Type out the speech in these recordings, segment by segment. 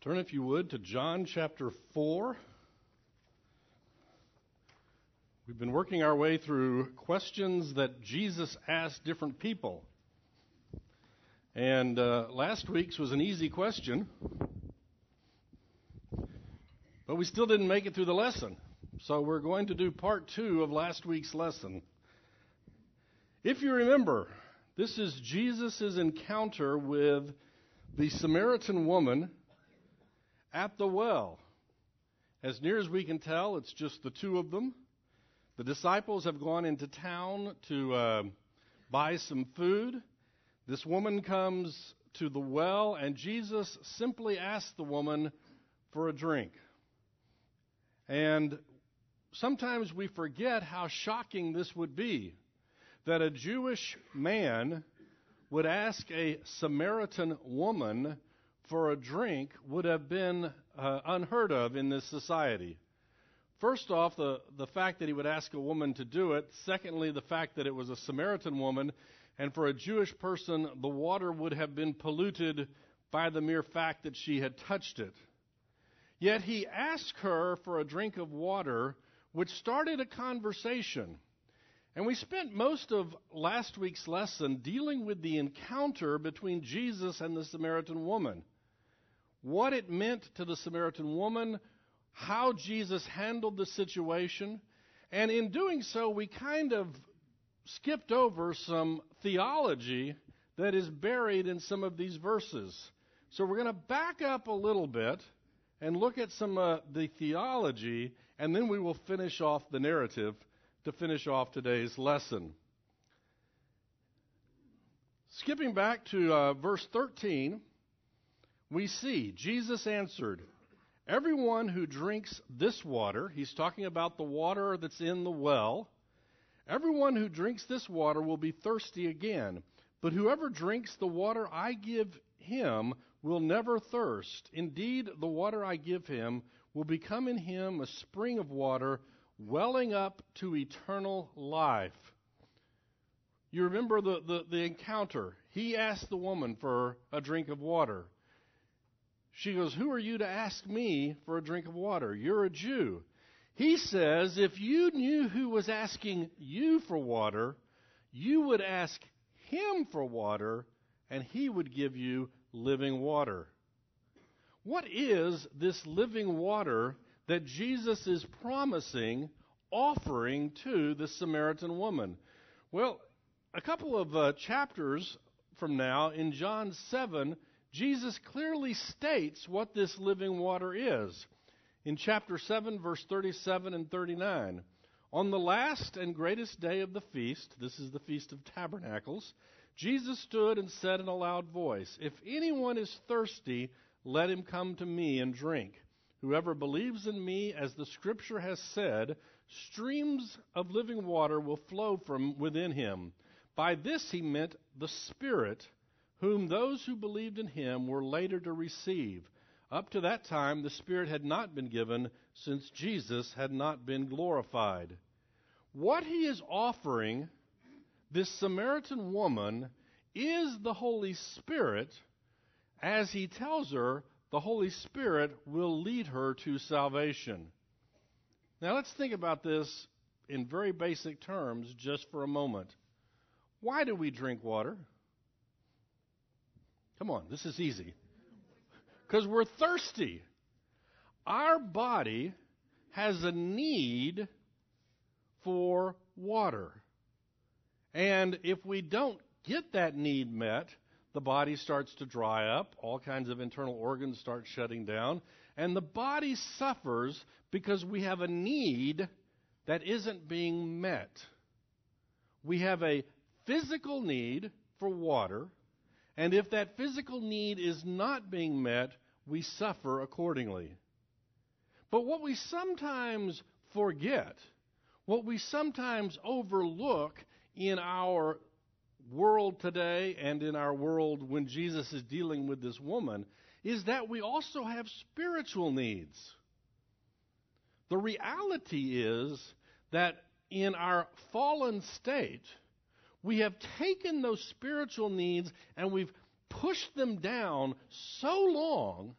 Turn, if you would, to John chapter 4. We've been working our way through questions that Jesus asked different people. And uh, last week's was an easy question, but we still didn't make it through the lesson. So we're going to do part two of last week's lesson. If you remember, this is Jesus' encounter with the Samaritan woman at the well. As near as we can tell, it's just the two of them. The disciples have gone into town to uh, buy some food. This woman comes to the well, and Jesus simply asks the woman for a drink. And sometimes we forget how shocking this would be that a Jewish man would ask a Samaritan woman for a drink would have been uh, unheard of in this society. First off, the, the fact that he would ask a woman to do it. Secondly, the fact that it was a Samaritan woman. And for a Jewish person, the water would have been polluted by the mere fact that she had touched it. Yet he asked her for a drink of water, which started a conversation. And we spent most of last week's lesson dealing with the encounter between Jesus and the Samaritan woman what it meant to the Samaritan woman, how Jesus handled the situation, and in doing so, we kind of skipped over some theology that is buried in some of these verses. So we're going to back up a little bit and look at some of uh, the theology, and then we will finish off the narrative to finish off today's lesson. Skipping back to uh, verse 13, we see Jesus answered, Everyone who drinks this water, he's talking about the water that's in the well, everyone who drinks this water will be thirsty again. But whoever drinks the water I give him will never thirst. Indeed, the water I give him will become in him a spring of water welling up to eternal life. You remember the, the, the encounter. He asked the woman for a drink of water. She goes, Who are you to ask me for a drink of water? You're a Jew. He says, If you knew who was asking you for water, you would ask him for water, and he would give you living water. What is this living water that Jesus is promising, offering to the Samaritan woman? Well, a couple of uh, chapters from now, in John 7, Jesus clearly states what this living water is. In chapter 7, verse 37 and 39, on the last and greatest day of the feast, this is the Feast of Tabernacles, Jesus stood and said in a loud voice, If anyone is thirsty, let him come to me and drink. Whoever believes in me, as the scripture has said, streams of living water will flow from within him. By this he meant the Spirit whom those who believed in him were later to receive. Up to that time, the Spirit had not been given, since Jesus had not been glorified. What he is offering this Samaritan woman is the Holy Spirit, as he tells her the Holy Spirit will lead her to salvation. Now, let's think about this in very basic terms just for a moment. Why do we drink water? Come on, this is easy. Because we're thirsty. Our body has a need for water. And if we don't get that need met, the body starts to dry up, all kinds of internal organs start shutting down, and the body suffers because we have a need that isn't being met. We have a physical need for water, and if that physical need is not being met, we suffer accordingly. But what we sometimes forget, what we sometimes overlook in our world today and in our world when Jesus is dealing with this woman, is that we also have spiritual needs. The reality is that in our fallen state, we have taken those spiritual needs and we've pushed them down so long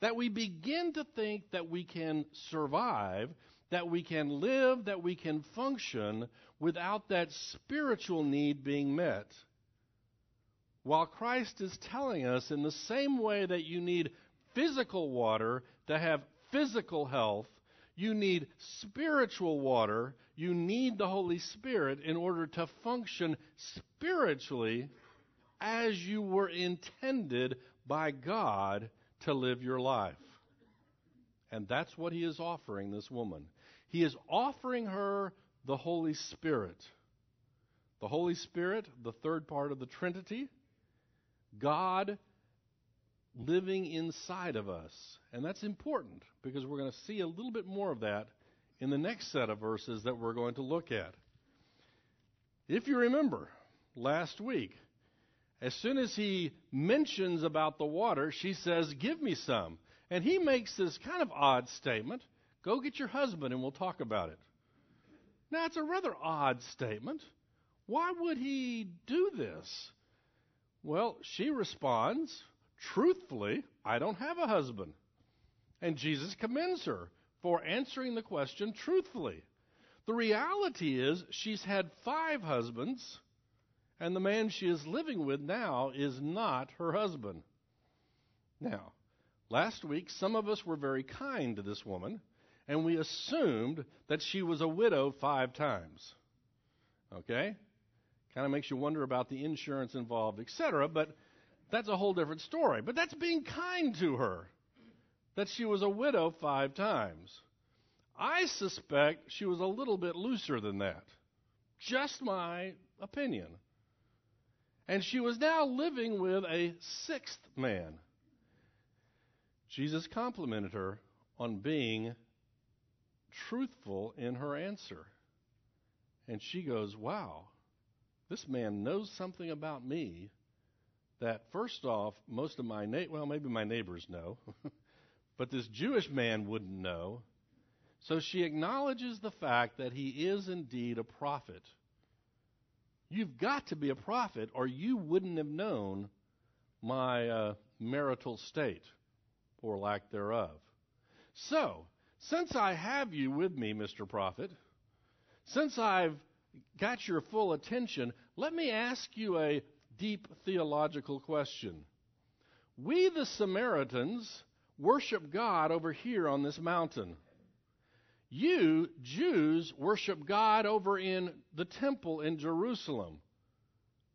that we begin to think that we can survive, that we can live, that we can function without that spiritual need being met. While Christ is telling us, in the same way that you need physical water to have physical health, you need spiritual water. You need the Holy Spirit in order to function spiritually as you were intended by God to live your life. And that's what he is offering this woman. He is offering her the Holy Spirit. The Holy Spirit, the third part of the Trinity, God living inside of us. And that's important because we're going to see a little bit more of that in the next set of verses that we're going to look at. If you remember last week, as soon as he mentions about the water, she says, Give me some. And he makes this kind of odd statement Go get your husband and we'll talk about it. Now, it's a rather odd statement. Why would he do this? Well, she responds, truthfully, I don't have a husband. And Jesus commends her for answering the question truthfully. The reality is, she's had five husbands, and the man she is living with now is not her husband. Now, last week, some of us were very kind to this woman, and we assumed that she was a widow five times. Okay? Kind of makes you wonder about the insurance involved, etc., but that's a whole different story. But that's being kind to her, that she was a widow five times. I suspect she was a little bit looser than that. Just my opinion. And she was now living with a sixth man. Jesus complimented her on being truthful in her answer. And she goes, Wow, this man knows something about me that first off, most of my na- well, maybe my neighbors know, but this Jewish man wouldn't know. So she acknowledges the fact that he is indeed a prophet. You've got to be a prophet, or you wouldn't have known my uh, marital state, or lack thereof. So, since I have you with me, Mr. Prophet, since I've got your full attention, let me ask you a deep theological question. We, the Samaritans, worship God over here on this mountain. You, Jews, worship God over in the temple in Jerusalem.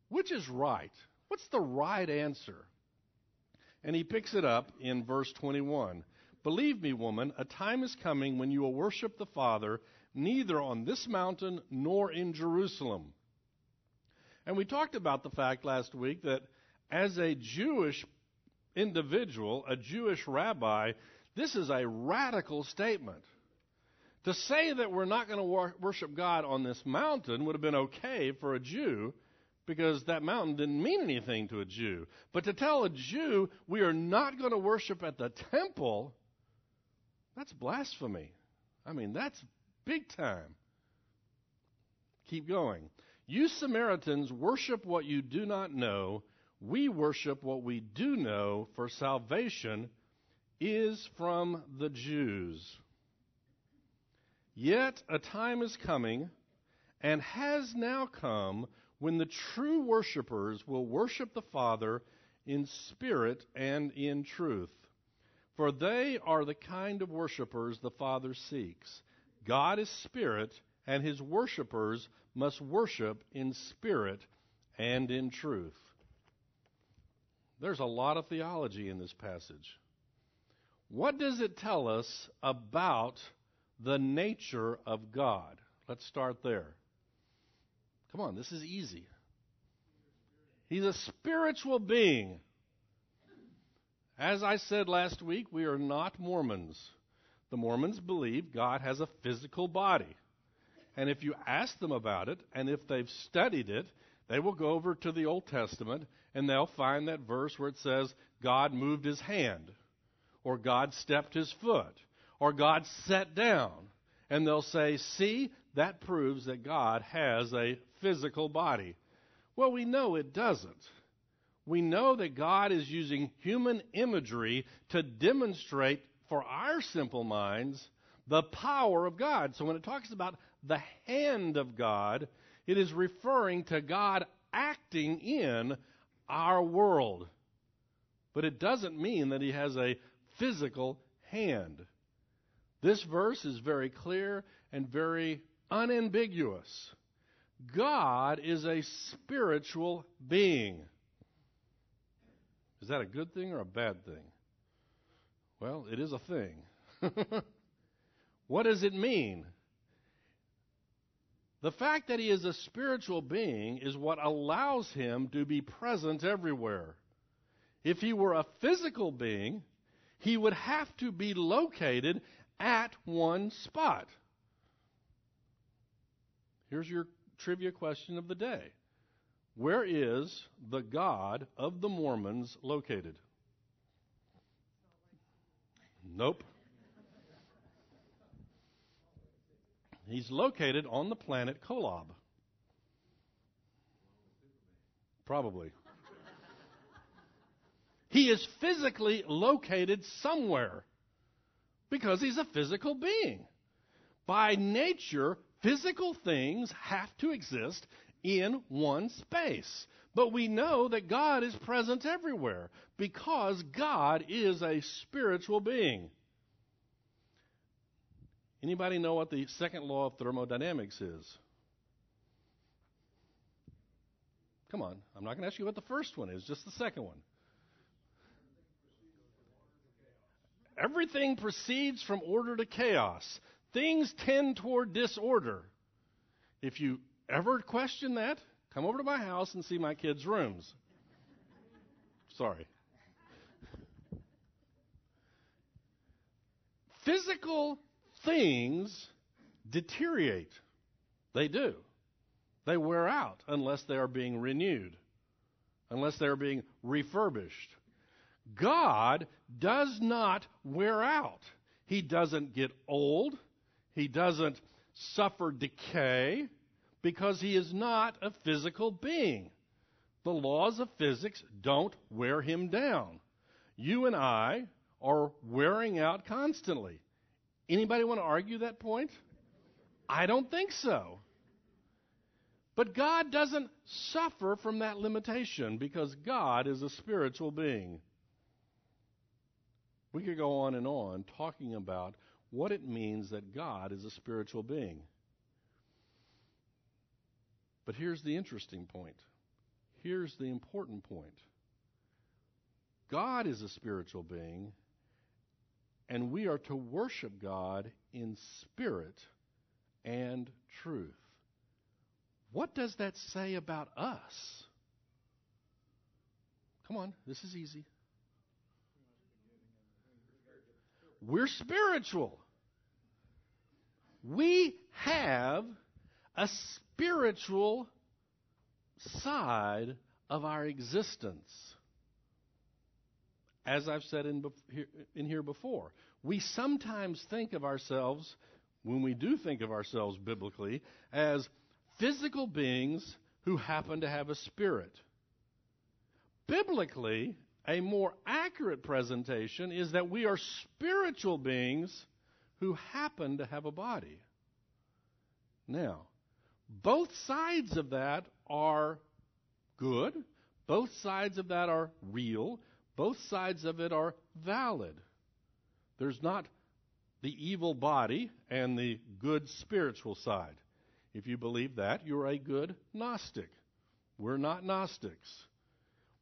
Which is right? What's the right answer? And he picks it up in verse 21. Believe me, woman, a time is coming when you will worship the Father neither on this mountain nor in Jerusalem. And we talked about the fact last week that as a Jewish individual, a Jewish rabbi, this is a radical statement. To say that we're not going to worship God on this mountain would have been okay for a Jew because that mountain didn't mean anything to a Jew. But to tell a Jew we are not going to worship at the temple, that's blasphemy. I mean, that's big time. Keep going. You Samaritans worship what you do not know. We worship what we do know, for salvation is from the Jews. Yet a time is coming, and has now come, when the true worshippers will worship the Father in spirit and in truth. For they are the kind of worshippers the Father seeks. God is spirit, and his worshippers must worship in spirit and in truth. There's a lot of theology in this passage. What does it tell us about the nature of God? Let's start there. Come on, this is easy. He's a spiritual being. As I said last week, we are not Mormons. The Mormons believe God has a physical body. And if you ask them about it, and if they've studied it, they will go over to the Old Testament and they'll find that verse where it says, God moved his hand, or God stepped his foot, or God sat down. And they'll say, See, that proves that God has a physical body. Well, we know it doesn't. we know that God is using human imagery to demonstrate for our simple minds the power of God. So when it talks about the hand of God, it is referring to God acting in our world. But it doesn't mean that he has a physical hand. This verse is very clear and very unambiguous. God is a spiritual being. Is that a good thing or a bad thing? Well, it is a thing. what does it mean? The fact that he is a spiritual being is what allows him to be present everywhere. If he were a physical being, he would have to be located at one spot. Here's your trivia question of the day Where is the God of the Mormons located? Nope. He's located on the planet Kolob. Probably. he is physically located somewhere because he's a physical being. By nature, physical things have to exist in one space. But we know that God is present everywhere because God is a spiritual being. Anybody know what the second law of thermodynamics is? Come on, I'm not going to ask you what the first one is, just the second one. Everything proceeds from order to chaos. Things tend toward disorder. If you ever question that, come over to my house and see my kids' rooms. Sorry. Physical things deteriorate. They do. They wear out unless they are being renewed, unless they are being refurbished. God does not wear out. He doesn't get old. He doesn't suffer decay because he is not a physical being. The laws of physics don't wear him down. You and I are wearing out constantly. Anybody want to argue that point? I don't think so. But God doesn't suffer from that limitation because God is a spiritual being. We could go on and on talking about what it means that God is a spiritual being. But here's the interesting point. Here's the important point. God is a spiritual being, and we are to worship God in spirit and truth. What does that say about us? Come on, this is easy. We're spiritual. We have a spiritual side of our existence as I've said in, in here before, we sometimes think of ourselves, when we do think of ourselves biblically, as physical beings who happen to have a spirit. Biblically, a more accurate presentation is that we are spiritual beings who happen to have a body. Now, both sides of that are good, both sides of that are real, both sides of it are valid. There's not the evil body and the good spiritual side. If you believe that, you're a good Gnostic. We're not Gnostics.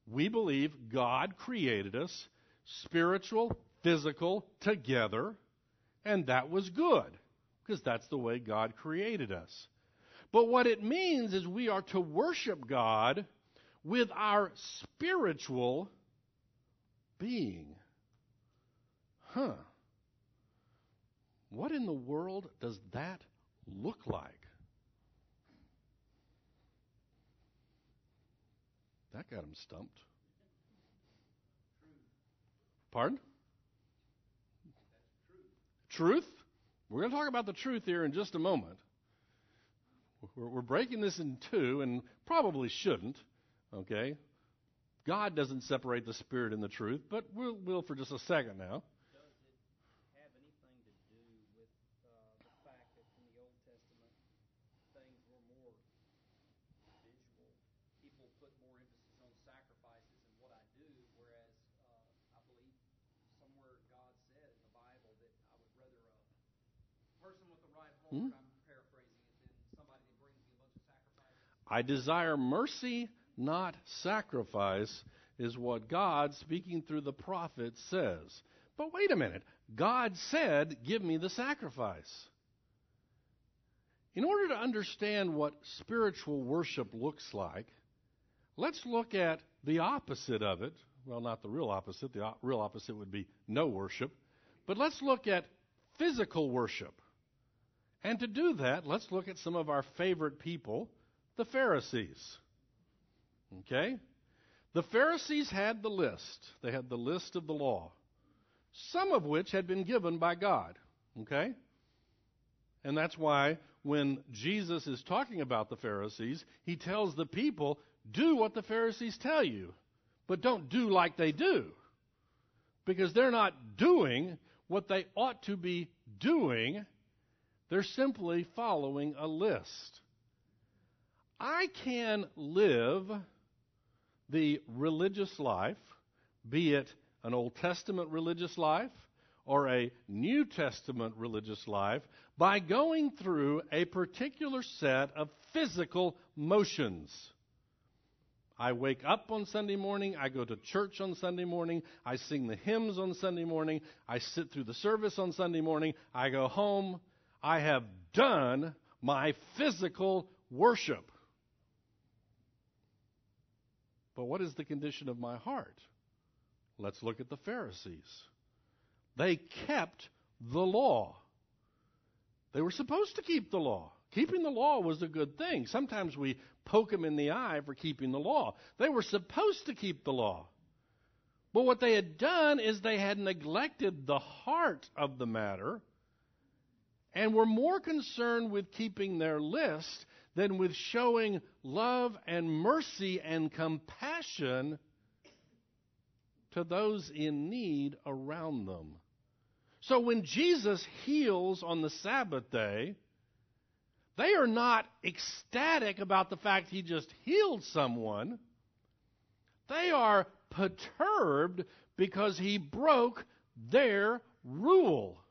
We believe God created us spiritual, physical, together, and that was good because that's the way God created us. But what it means is we are to worship God with our spiritual being. Huh. What in the world does that look like? That got him stumped. Pardon? Truth? We're going to talk about the truth here in just a moment. We're, we're breaking this in two, and probably shouldn't, okay? God doesn't separate the spirit and the truth, but we'll, we'll for just a second now. Does it have anything to do with the fact that in the Old Testament things were more visual? People put more emphasis on sacrifices and what I do, whereas I believe somewhere God said in the Bible that I would rather a person with the right heart, Hmm? I'm paraphrasing somebody brings me a bunch of sacrifices. I desire mercy, not sacrifice, is what God, speaking through the prophet, says. But wait a minute. God said, Give me the sacrifice. In order to understand what spiritual worship looks like, let's look at the opposite of it. Well, not the real opposite. The real opposite would be no worship. But let's look at physical worship. And to do that, let's look at some of our favorite people, the Pharisees. Okay? The Pharisees had the list. They had the list of the law, some of which had been given by God. Okay? And that's why when Jesus is talking about the Pharisees, he tells the people, do what the Pharisees tell you, but don't do like they do. Because they're not doing what they ought to be doing, they're simply following a list. I can live the religious life, be it an Old Testament religious life or a New Testament religious life, by going through a particular set of physical motions. I wake up on Sunday morning, I go to church on Sunday morning, I sing the hymns on Sunday morning, I sit through the service on Sunday morning, I go home, I have done my physical worship. But what is the condition of my heart? Let's look at the Pharisees. They kept the law. They were supposed to keep the law. Keeping the law was a good thing. Sometimes we poke them in the eye for keeping the law. They were supposed to keep the law. But what they had done is they had neglected the heart of the matter and were more concerned with keeping their list than with showing love and mercy and compassion to those in need around them. So when Jesus heals on the Sabbath day, they are not ecstatic about the fact he just healed someone. They are perturbed because he broke their rule.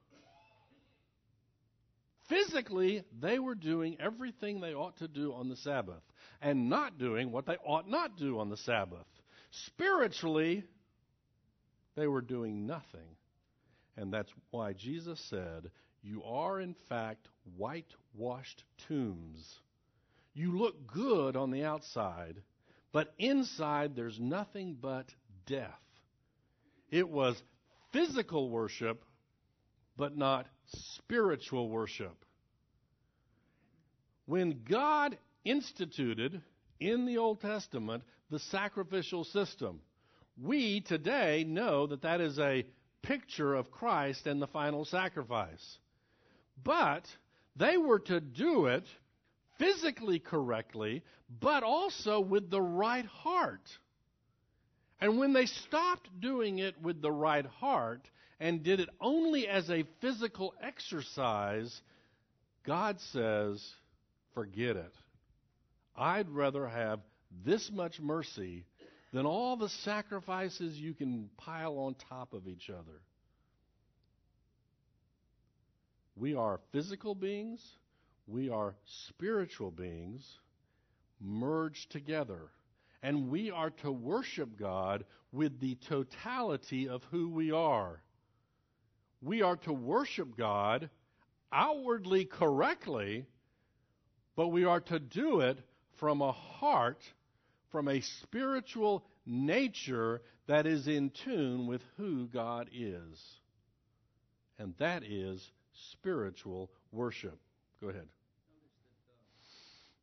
Physically, they were doing everything they ought to do on the Sabbath and not doing what they ought not do on the Sabbath. Spiritually, they were doing nothing. And that's why Jesus said, You are in fact whitewashed tombs. You look good on the outside, but inside there's nothing but death. It was physical worship, but not spiritual worship. When God instituted in the Old Testament the sacrificial system, we today know that that is a picture of Christ and the final sacrifice. But they were to do it physically correctly, but also with the right heart. And when they stopped doing it with the right heart and did it only as a physical exercise, God says, forget it. I'd rather have this much mercy than all the sacrifices you can pile on top of each other. We are physical beings, we are spiritual beings merged together. And we are to worship God with the totality of who we are. We are to worship God outwardly correctly, but we are to do it from a heart, from a spiritual nature that is in tune with who God is. And that is spiritual worship. Go ahead. Notice that uh,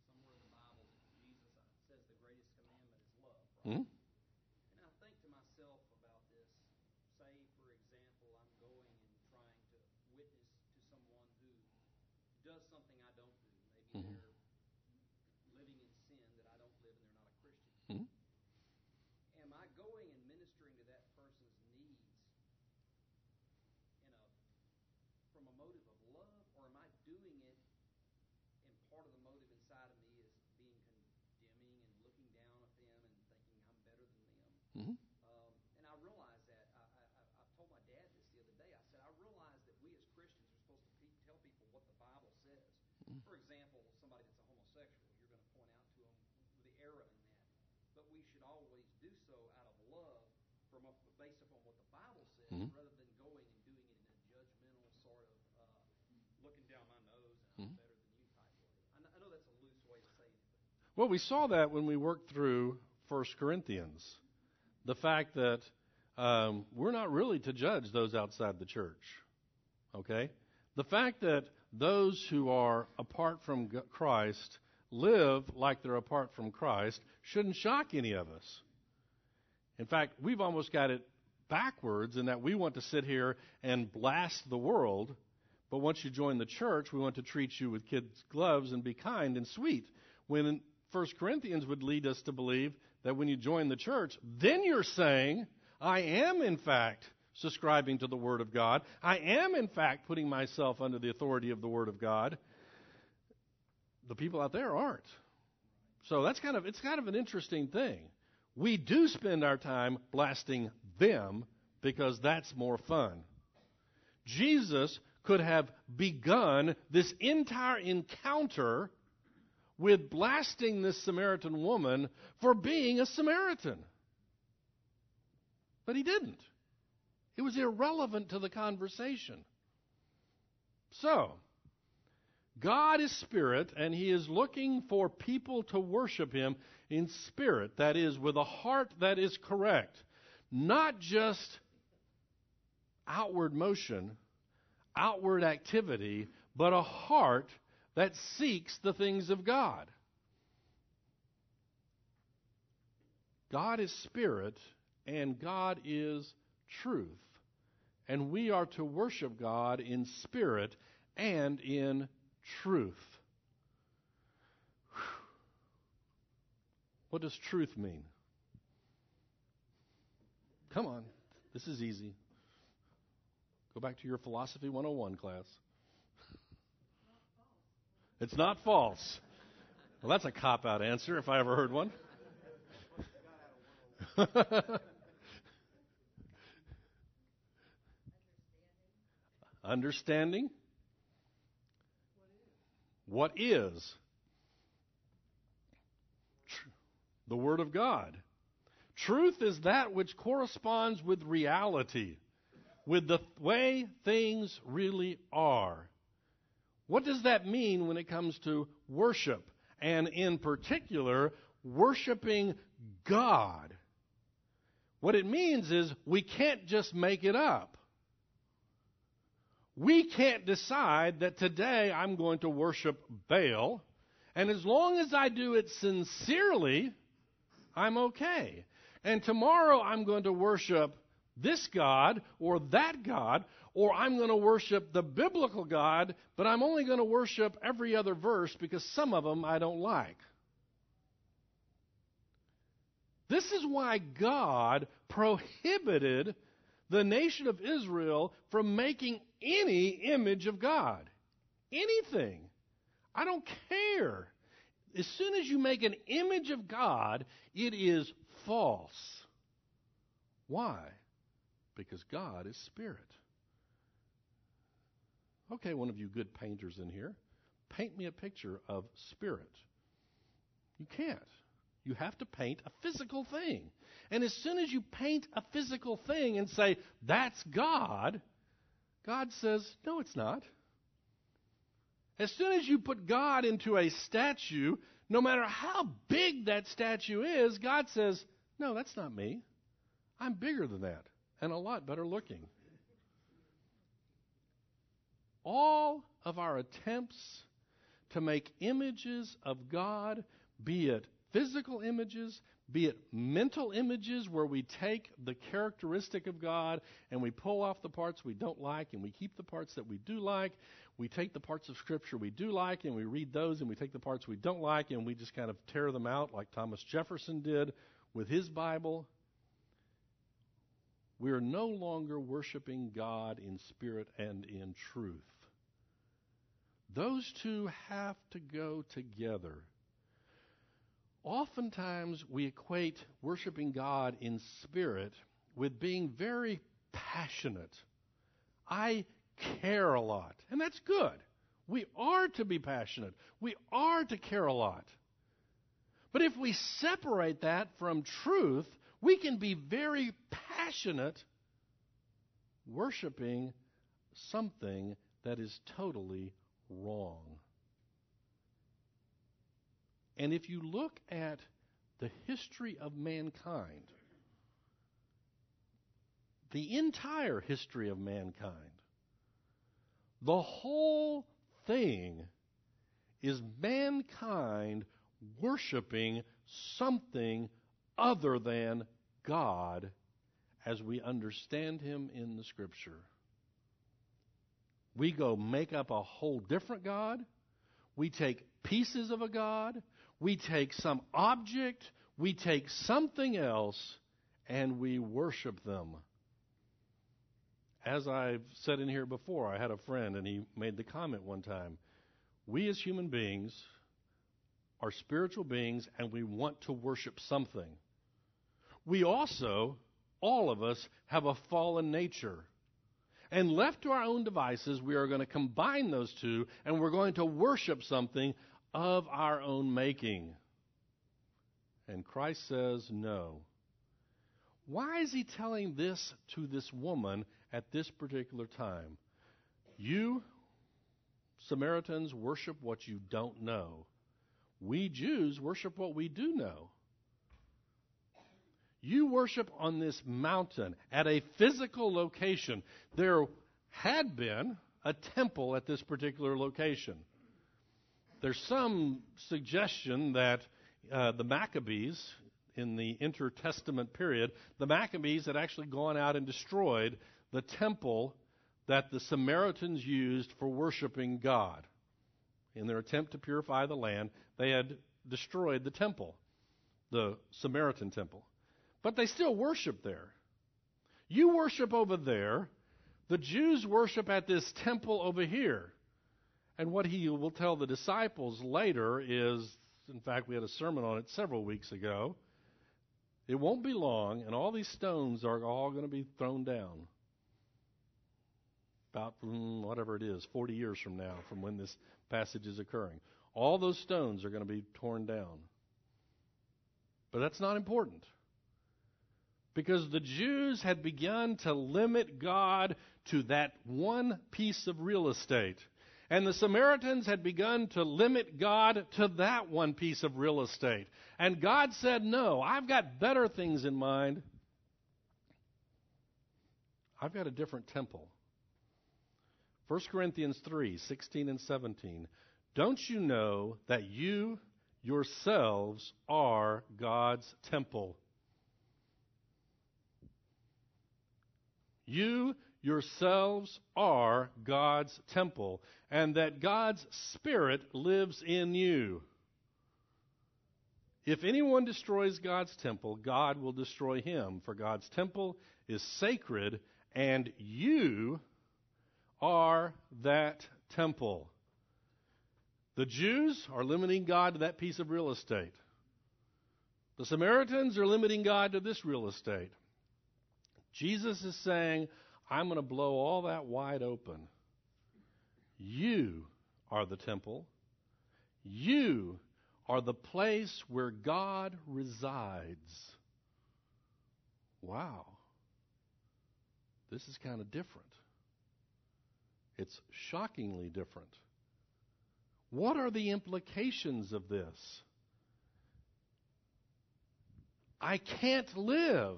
somewhere in the Bible that Jesus uh, says the greatest commandment is love. Right? Hmm? And I think to myself about this. Say, for example, I'm going and trying to witness to someone who does something I don't do. Maybe Mhm. they're living in sin that I don't live and they're not a Christian. Mhm. Am I Mhm. rather than going and doing it in a judgmental sort of uh, looking down my nose and I'm Mhm. better than you type way. I know, I know that's a loose way to say it. but Well, we saw that when we worked through 1 Corinthians. The fact that um, we're not really to judge those outside the church. Okay? The fact that those who are apart from Christ live like they're apart from Christ shouldn't shock any of us. In fact, we've almost got it backwards in that we want to sit here and blast the world, but once you join the church, we want to treat you with kids' gloves and be kind and sweet. When 1 Corinthians would lead us to believe that when you join the church, then you're saying, I am in fact subscribing to the Word of God. I am in fact putting myself under the authority of the Word of God. The people out there aren't. So that's kind of it's kind of an interesting thing. We do spend our time blasting them because that's more fun. Jesus could have begun this entire encounter with blasting this Samaritan woman for being a Samaritan. But he didn't. It was irrelevant to the conversation. So, God is spirit, and he is looking for people to worship him in spirit, that is, with a heart that is correct, not just outward motion, outward activity, but a heart that seeks the things of God. God is spirit, and God is truth. And we are to worship God in spirit and in truth. What does truth mean? Come on, this is easy. Go back to your Philosophy 101 class. It's not false. Well, that's a cop out answer if I ever heard one. Understanding what is the Word of God. Truth is that which corresponds with reality, with the way things really are. What does that mean when it comes to worship? And in particular, worshiping God. What it means is we can't just make it up. We can't decide that today I'm going to worship Baal, and as long as I do it sincerely, I'm okay. And tomorrow I'm going to worship this God or that God, or I'm going to worship the biblical God, but I'm only going to worship every other verse because some of them I don't like. This is why God prohibited the nation of Israel from making any image of God. Anything. I don't care. As soon as you make an image of God, it is false. Why? Because God is spirit. Okay, one of you good painters in here, paint me a picture of spirit. You can't. You have to paint a physical thing. And as soon as you paint a physical thing and say, that's God, God says, no, it's not. As soon as you put God into a statue, no matter how big that statue is, God says, no, that's not me. I'm bigger than that and a lot better looking. All of our attempts to make images of God, be it physical images, be it mental images where we take the characteristic of God and we pull off the parts we don't like and we keep the parts that we do like. We take the parts of Scripture we do like and we read those and we take the parts we don't like and we just kind of tear them out like Thomas Jefferson did with his Bible. We are no longer worshiping God in spirit and in truth. Those two have to go together. Oftentimes, we equate worshiping God in spirit with being very passionate. I care a lot. And that's good. We are to be passionate, we are to care a lot. But if we separate that from truth, we can be very passionate worshiping something that is totally wrong. And if you look at the history of mankind, the entire history of mankind, the whole thing is mankind worshiping something other than God as we understand Him in the Scripture. We go make up a whole different God. We take pieces of a God. We take some object. We take something else and we worship them. As I've said in here before, I had a friend and he made the comment one time we as human beings are spiritual beings and we want to worship something. We also, all of us, have a fallen nature. And left to our own devices, we are going to combine those two and we're going to worship something of our own making. And Christ says no. Why is he telling this to this woman at this particular time? You, Samaritans, worship what you don't know. We Jews worship what we do know. You worship on this mountain at a physical location. There had been a temple at this particular location. There's some suggestion that uh, the Maccabees, in the intertestament period, the Maccabees had actually gone out and destroyed the temple that the Samaritans used for worshiping God. In their attempt to purify the land, they had destroyed the temple, the Samaritan temple. But they still worship there. You worship over there. The Jews worship at this temple over here. And what he will tell the disciples later is, in fact, we had a sermon on it several weeks ago. It won't be long, and all these stones are all going to be thrown down. About mm, whatever it is, 40 years from now, from when this passage is occurring. All those stones are going to be torn down. But that's not important because the Jews had begun to limit God to that one piece of real estate. And the Samaritans had begun to limit God to that one piece of real estate. And God said, No, I've got better things in mind. I've got a different temple. 1 Corinthians 3 16 and 17. Don't you know that you yourselves are God's temple? You yourselves are God's temple, and that God's Spirit lives in you. If anyone destroys God's temple, God will destroy him, for God's temple is sacred, and you are that temple. The Jews are limiting God to that piece of real estate. The Samaritans are limiting God to this real estate. Jesus is saying, I'm going to blow all that wide open. You are the temple. You are the place where God resides. Wow. This is kind of different. It's shockingly different. What are the implications of this? I can't live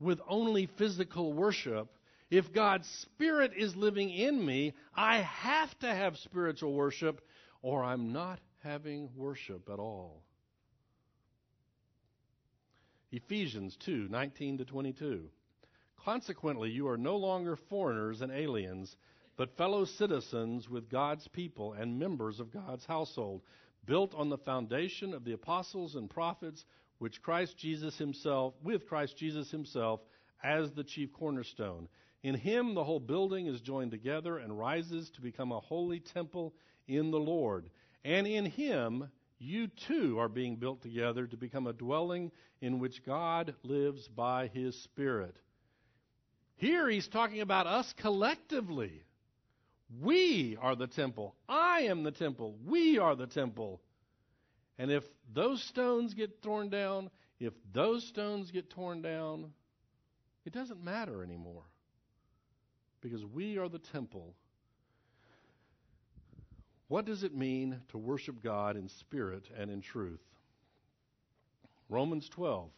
with only physical worship. If God's Spirit is living in me, I have to have spiritual worship, or I'm not having worship at all. Ephesians 2 19 to 22. Consequently, you are no longer foreigners and aliens, but fellow citizens with God's people and members of God's household, built on the foundation of the apostles and prophets which Christ Jesus himself, with Christ Jesus himself as the chief cornerstone. In him the whole building is joined together and rises to become a holy temple in the Lord. And in him you too are being built together to become a dwelling in which God lives by his Spirit. Here he's talking about us collectively. We are the temple. I am the temple. We are the temple. And if those stones get torn down, if those stones get torn down, it doesn't matter anymore. because we are the temple. What does it mean to worship God in spirit and in truth? Romans 12,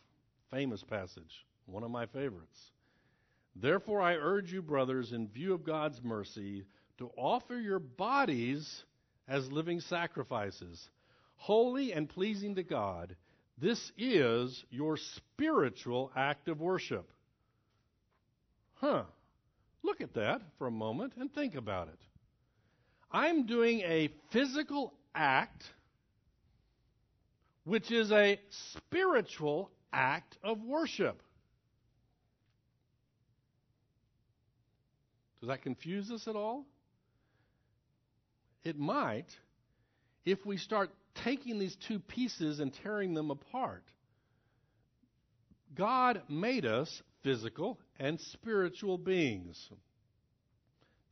famous passage, one of my favorites. Therefore, I urge you, brothers, in view of God's mercy, to offer your bodies as living sacrifices, holy and pleasing to God. This is your spiritual act of worship. Huh. Look at that for a moment and think about it. I'm doing a physical act which is a spiritual act of worship. Does that confuse us at all? It might if we start taking these two pieces and tearing them apart. God made us physical and spiritual beings.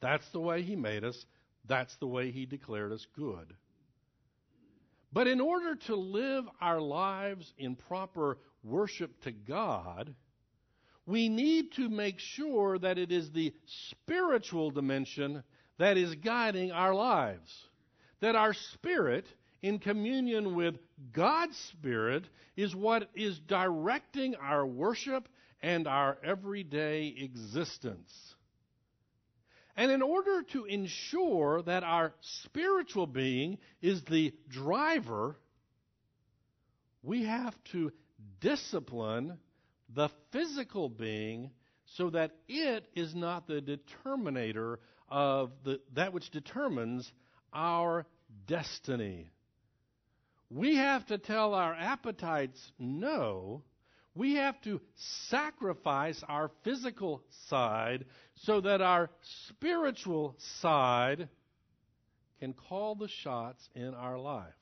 That's the way He made us. That's the way He declared us good. But in order to live our lives in proper worship to God, we need to make sure that it is the spiritual dimension that is guiding our lives. That our spirit, in communion with God's Spirit, is what is directing our worship and our everyday existence. And in order to ensure that our spiritual being is the driver, we have to discipline the physical being so that it is not the determinator of the, that which determines our destiny. We have to tell our appetites no. We have to sacrifice our physical side so that our spiritual side can call the shots in our life.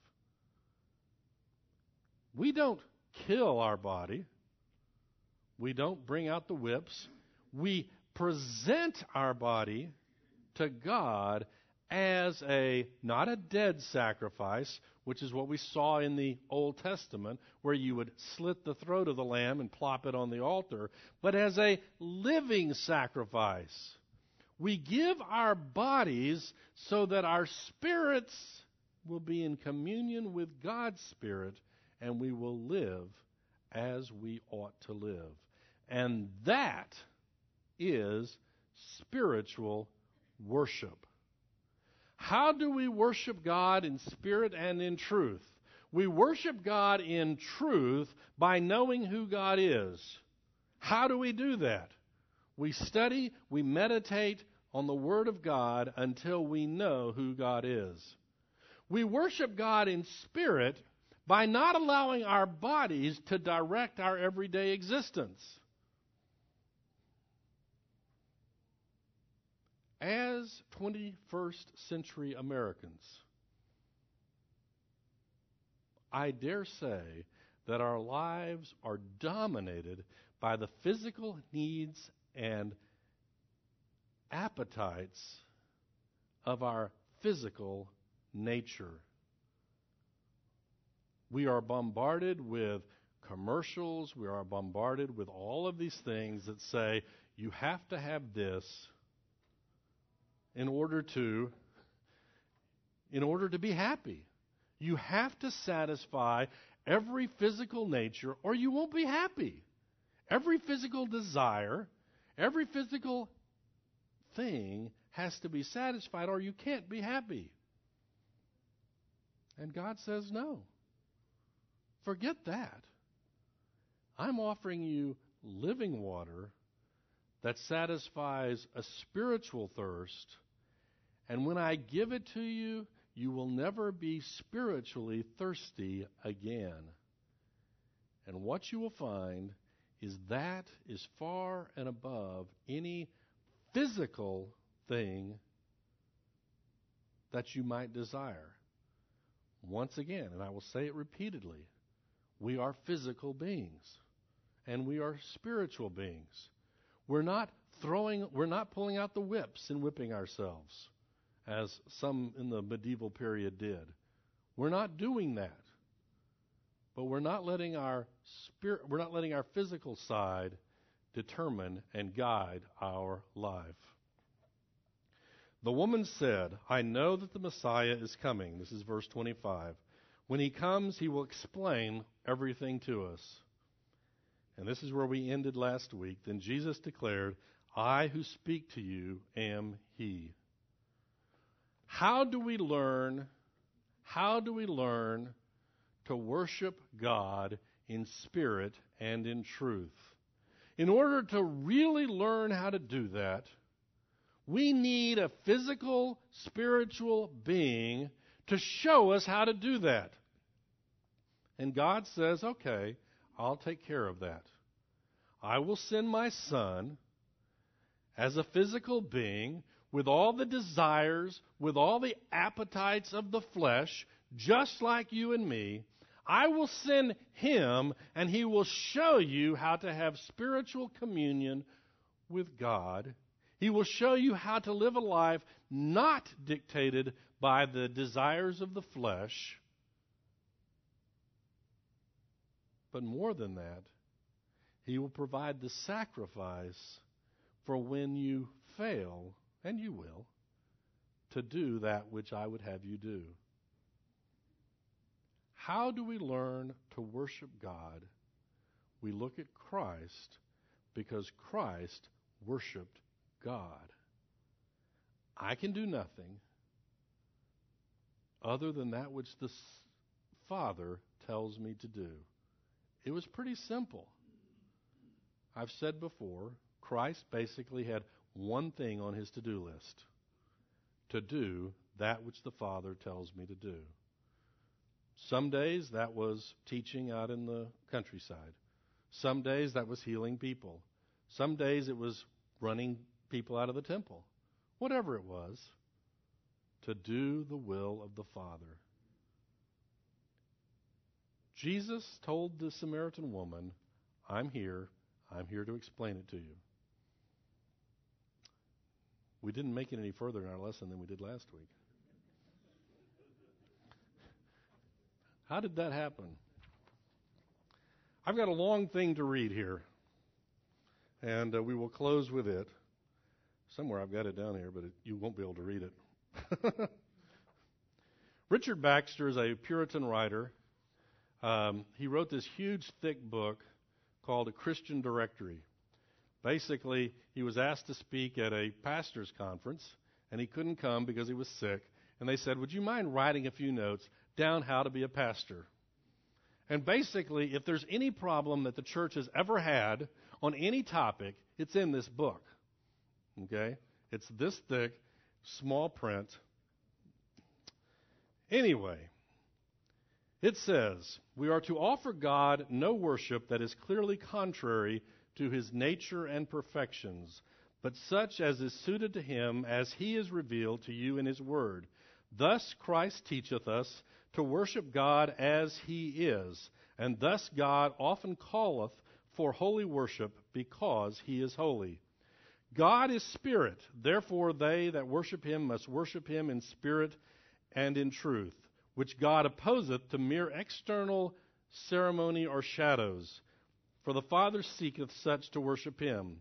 We don't kill our body. We don't bring out the whips. We present our body to God as a not a dead sacrifice, which is what we saw in the Old Testament, where you would slit the throat of the lamb and plop it on the altar, but as a living sacrifice. We give our bodies so that our spirits will be in communion with God's Spirit and we will live as we ought to live. And that is spiritual worship. How do we worship God in spirit and in truth? We worship God in truth by knowing who God is. How do we do that? We study, we meditate on the Word of God until we know who God is. We worship God in spirit by not allowing our bodies to direct our everyday existence. As 21st century Americans, I dare say that our lives are dominated by the physical needs and appetites of our physical nature. We are bombarded with commercials, we are bombarded with all of these things that say you have to have this in order to in order to be happy. You have to satisfy every physical nature or you won't be happy. Every physical desire, every physical thing has to be satisfied or you can't be happy. And God says no. Forget that. I'm offering you living water that satisfies a spiritual thirst and when I give it to you, you will never be spiritually thirsty again. And what you will find is that is far and above any physical thing that you might desire. Once again, and I will say it repeatedly, we are physical beings and we are spiritual beings. We're not throwing, we're not pulling out the whips and whipping ourselves as some in the medieval period did. We're not doing that. But we're not letting our spirit we're not letting our physical side determine and guide our life. The woman said, I know that the Messiah is coming. This is verse 25. When he comes, he will explain everything to us. And this is where we ended last week. Then Jesus declared, I who speak to you am he. How do we learn? How do we learn to worship God in spirit and in truth? In order to really learn how to do that, we need a physical, spiritual being to show us how to do that. And God says, okay, I'll take care of that. I will send my son as a physical being with all the desires, with all the appetites of the flesh, just like you and me. I will send him and he will show you how to have spiritual communion with God he will show you how to live a life not dictated by the desires of the flesh, but more than that, He will provide the sacrifice for when you fail, and you will, to do that which I would have you do. How do we learn to worship God? We look at Christ because Christ worshiped God. I can do nothing other than that which the Father tells me to do. It was pretty simple. I've said before, Christ basically had one thing on his to do list to do that which the Father tells me to do. Some days that was teaching out in the countryside. Some days that was healing people. Some days it was running people out of the temple, whatever it was, to do the will of the Father. Jesus told the Samaritan woman, I'm here. I'm here to explain it to you. We didn't make it any further in our lesson than we did last week. How did that happen? I've got a long thing to read here, and uh, we will close with it. Somewhere I've got it down here, but it, you won't be able to read it. Richard Baxter is a Puritan writer. Um, he wrote this huge, thick book called A Christian Directory. Basically, he was asked to speak at a pastor's conference, and he couldn't come because he was sick. And they said, Would you mind writing a few notes down how to be a pastor? And basically, if there's any problem that the church has ever had on any topic, it's in this book. Okay? It's this thick, small print. Anyway, it says, We are to offer God no worship that is clearly contrary to his nature and perfections, but such as is suited to him as he is revealed to you in his word. Thus Christ teacheth us to worship God as he is, and thus God often calleth for holy worship because he is holy. God is spirit, therefore they that worship him must worship him in spirit and in truth, which God opposeth to mere external ceremony or shadows. For the Father seeketh such to worship him.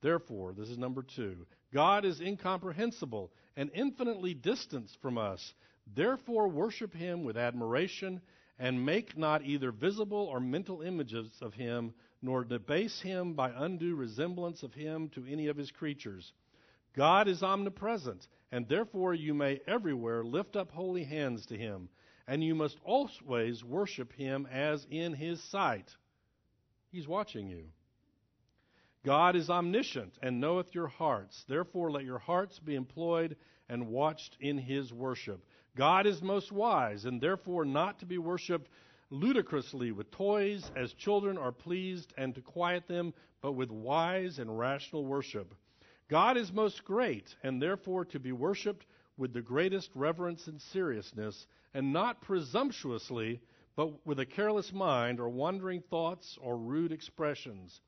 Therefore, this is number two God is incomprehensible and infinitely distant from us. Therefore, worship him with admiration and make not either visible or mental images of him nor debase him by undue resemblance of him to any of his creatures. God is omnipresent, and therefore you may everywhere lift up holy hands to him, and you must always worship him as in his sight. He's watching you. God is omniscient and knoweth your hearts. Therefore, let your hearts be employed and watched in his worship. God is most wise, and therefore not to be worshipped ludicrously with toys as children are pleased, and to quiet them, but with wise and rational worship. God is most great, and therefore to be worshipped with the greatest reverence and seriousness, and not presumptuously, but with a careless mind, or wandering thoughts, or rude expressions.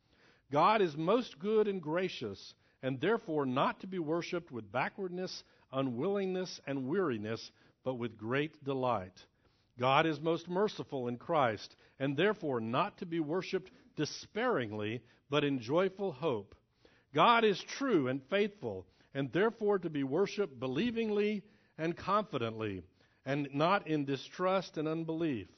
God is most good and gracious, and therefore not to be worshipped with backwardness, unwillingness, and weariness, but with great delight. God is most merciful in Christ, and therefore not to be worshiped despairingly, but in joyful hope. God is true and faithful, and therefore to be worshiped believingly and confidently, and not in distrust and unbelief.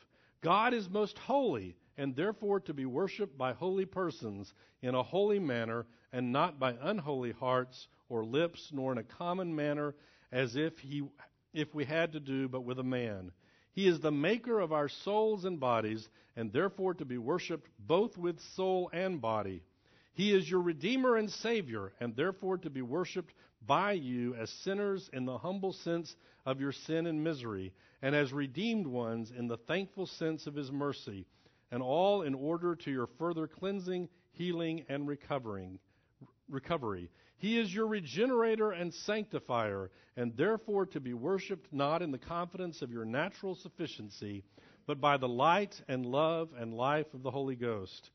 God is most holy, and therefore to be worshiped by holy persons in a holy manner, and not by unholy hearts or lips, nor in a common manner, as if he if we had to do but with a man. He is the maker of our souls and bodies, and therefore to be worshipped both with soul and body. He is your Redeemer and Savior, and therefore to be worshipped by you as sinners in the humble sense of your sin and misery, and as redeemed ones in the thankful sense of His mercy, and all in order to your further cleansing, healing, and recovering. Recovery. He is your regenerator and sanctifier, and therefore to be worshipped not in the confidence of your natural sufficiency, but by the light and love and life of the Holy Ghost.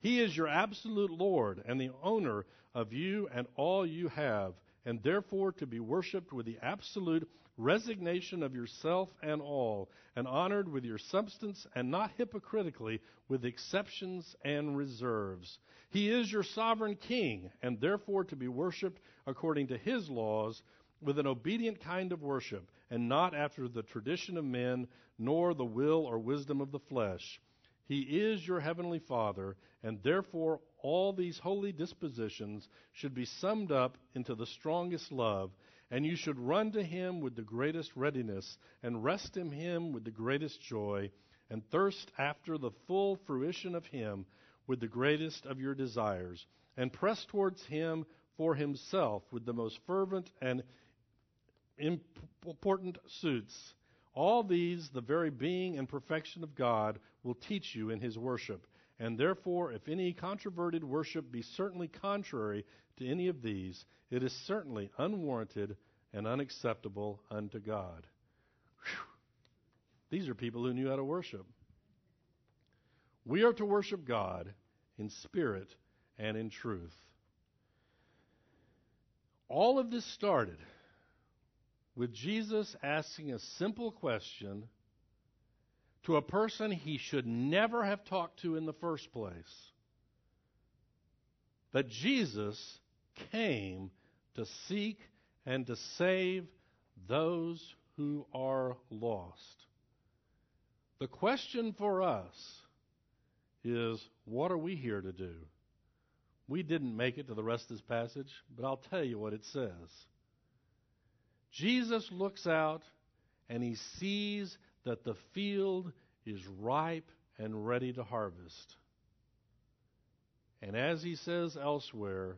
He is your absolute Lord and the owner of you and all you have, and therefore to be worshipped with the absolute resignation of yourself and all, and honored with your substance, and not hypocritically with exceptions and reserves. He is your sovereign king, and therefore to be worshipped according to his laws, with an obedient kind of worship, and not after the tradition of men, nor the will or wisdom of the flesh. He is your heavenly Father, and therefore all these holy dispositions should be summed up into the strongest love, and you should run to him with the greatest readiness, and rest in him with the greatest joy, and thirst after the full fruition of him with the greatest of your desires, and press towards him for himself with the most fervent and important suits. All these, the very being and perfection of God, will teach you in his worship. And therefore, if any controverted worship be certainly contrary to any of these, it is certainly unwarranted and unacceptable unto God. Whew. These are people who knew how to worship. We are to worship God in spirit and in truth. All of this started with Jesus asking a simple question to a person he should never have talked to in the first place. That Jesus came to seek and to save those who are lost. The question for us is what are we here to do? We didn't make it to the rest of this passage, but I'll tell you what it says. Jesus looks out and he sees that the field is ripe and ready to harvest. And as he says elsewhere,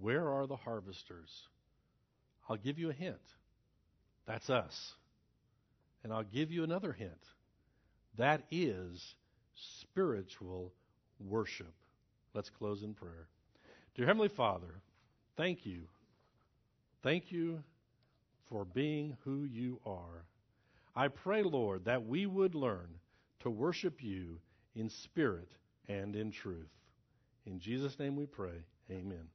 where are the harvesters? I'll give you a hint. That's us. And I'll give you another hint. That is spiritual worship. Let's close in prayer. Dear Heavenly Father, thank you. Thank you for being who you are. I pray, Lord, that we would learn to worship you in spirit and in truth. In Jesus' name we pray. Amen.